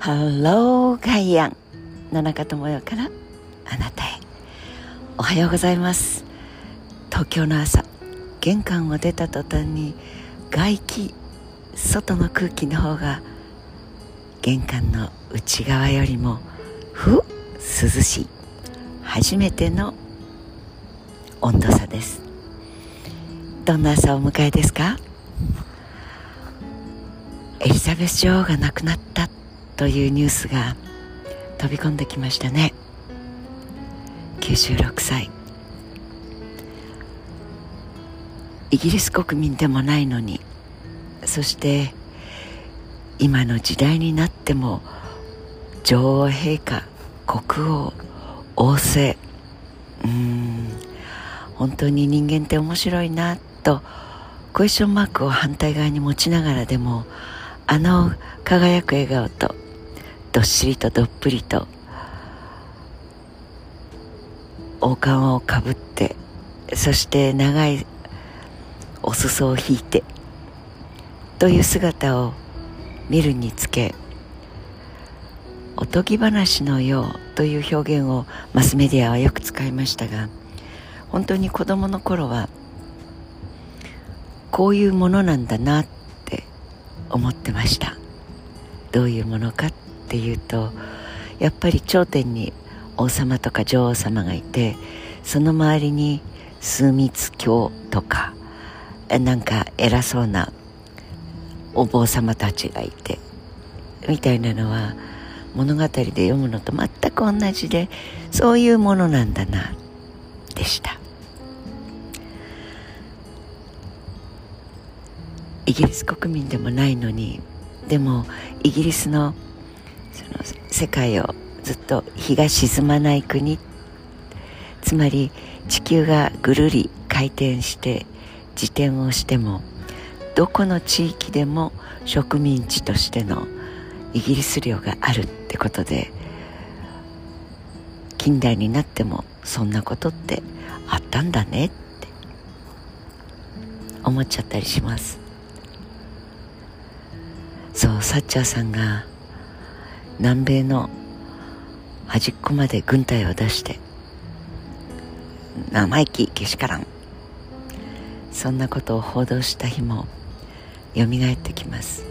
ハローガイアン野中智代からあなたへ。おはようございます。東京の朝玄関を出た途端に外気外の空気の方が玄関の内側よりもふ涼しい初めての温度差です。どんな朝をお迎えですか？エリザベス女王が亡くなったというニュースが飛び込んできましたね。96歳。イギリス国民でもないのにそして今の時代になっても女王陛下国王王政。うん。本当に人間って面白いなとクエスチョンマークを反対側に持ちながらでもあの輝く笑顔とどっしりとどっぷりと王冠をかぶってそして長いお裾を引いてという姿を見るにつけおとぎ話のようという表現をマスメディアはよく使いましたが本当に子供の頃はこういうものなんだなって思ってました。どういうものかってていうとやっぱり頂点に王様とか女王様がいてその周りに枢密教とかなんか偉そうなお坊様たちがいてみたいなのは物語で読むのと全く同じでそういうものなんだなでした。イギリス国民でもないのにでもイギリスのその世界をずっと日が沈まない国。つまり地球がぐるり回転して自転をしてもどこの地域でも植民地としてのイギリス領があるってことで近代になってもそんなことってあったんだねって思っちゃったりします。そうサッチャーさんが南米の端っこまで軍隊を出して生意気けしからん。そんなことを報道した日もよみがえってきます。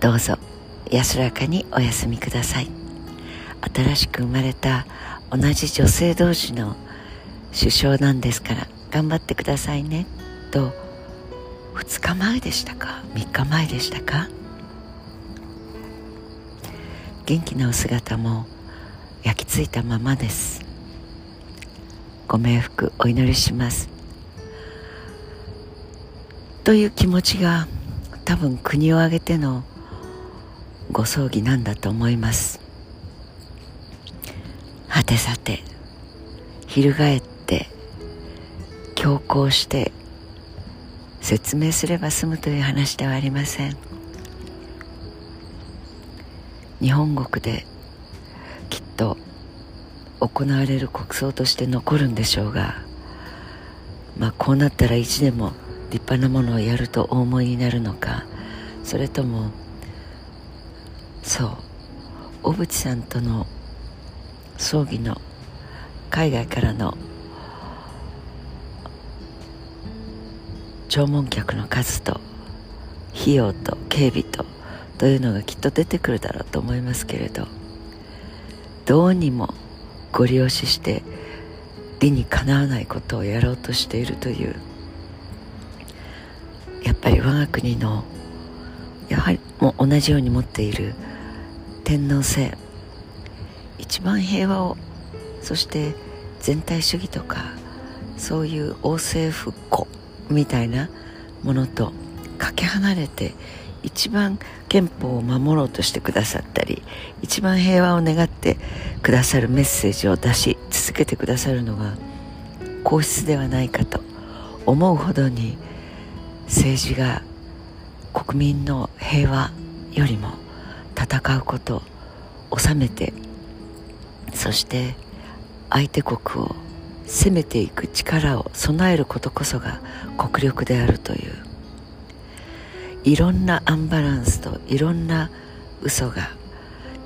どうぞ安らかにお休みください。新しく生まれた同じ女性同士の首相なんですから頑張ってくださいね。と2日前でしたか？3日前でしたか？元気なお姿も焼き付いたままです。ご冥福お祈りします。という気持ちが多分国を挙げてのご葬儀なんだと思います。はてさて翻って強行して説明すれば済むという話ではありません。日本国できっと行われる国葬として残るんでしょうがまあこうなったら意地でも立派なものをやるとお思いになるのかそれともそう小渕さんとの葬儀の海外からの弔問客の数と費用と警備とというのがきっと出てくるだろうと思いますけれどどうにもご利用しして理にかなわないことをやろうとしているというやっぱり我が国のやはりも同じように持っている天皇制一番平和をそして全体主義とかそういう王政復古みたいなものとかけ離れて一番憲法を守ろうとしてくださったり一番平和を願ってくださるメッセージを出し続けてくださるのが皇室ではないかと思うほどに政治が国民の平和よりも戦うことを収めてそして相手国を攻めていく力を備えることこそが国力であるという。いろんなアンバランスといろんな嘘が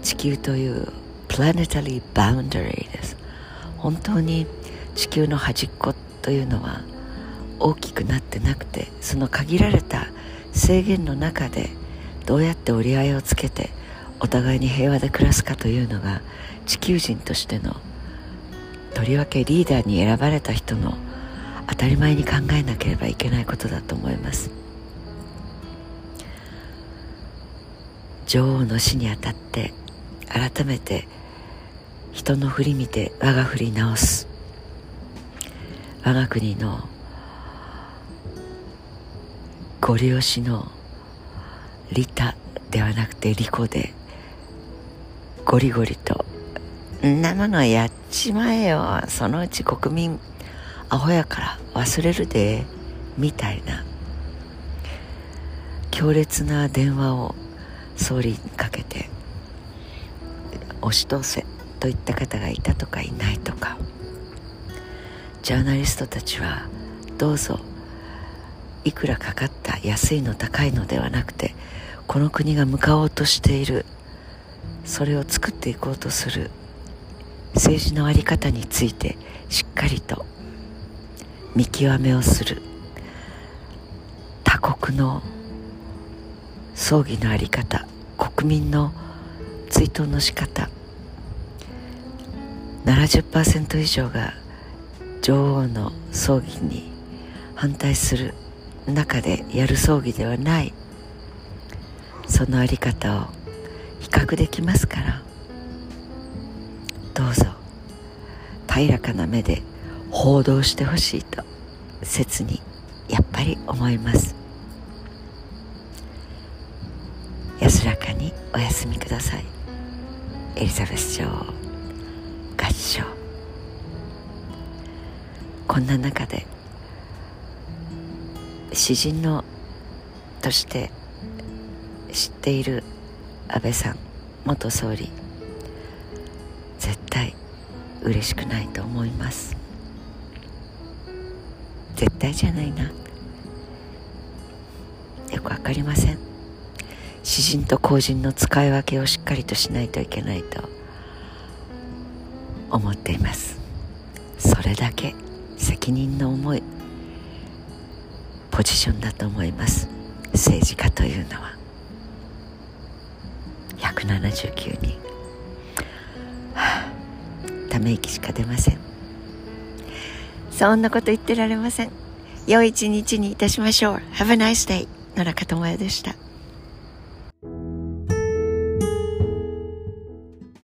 地球というプラネタリーバウンダリーです。本当に地球の端っこというのは大きくなってなくてその限られた制限の中でどうやって折り合いをつけてお互いに平和で暮らすかというのが地球人としてのとりわけリーダーに選ばれた人の当たり前に考えなければいけないことだと思います。女王の死にあたって改めて人の振り見て我が振り直す。我が国のご利用しの利他ではなくて利己でゴリゴリとんなものやっちまえよ。そのうち国民アホやから忘れるでみたいな。強烈な電話を総理にかけて押し通せといった方がいたとかいないとか。ジャーナリストたちはどうぞいくらかかった安いの高いのではなくてこの国が向かおうとしているそれを作っていこうとする政治の在り方についてしっかりと見極めをする。他国の葬儀の在り方国民の追悼の仕方。70%以上が女王の葬儀に反対する中でやる葬儀ではない。その在り方を比較できますから。平らかな目で報道してほしいと切にやっぱり思います。安らかにお休みください。エリザベス女王合唱。こんな中で詩人のとして知っている安倍さん元総理。嬉しくないと思います。絶対じゃないな。よく分かりません。詩人と公人の使い分けをしっかりとしないといけないと思っています。それだけ責任の重いポジションだと思います。政治家というのは。179人、ため息しか出ません。そんなこと言ってられません。良い一日にいたしましょう。Have a nice day 野中智也でした。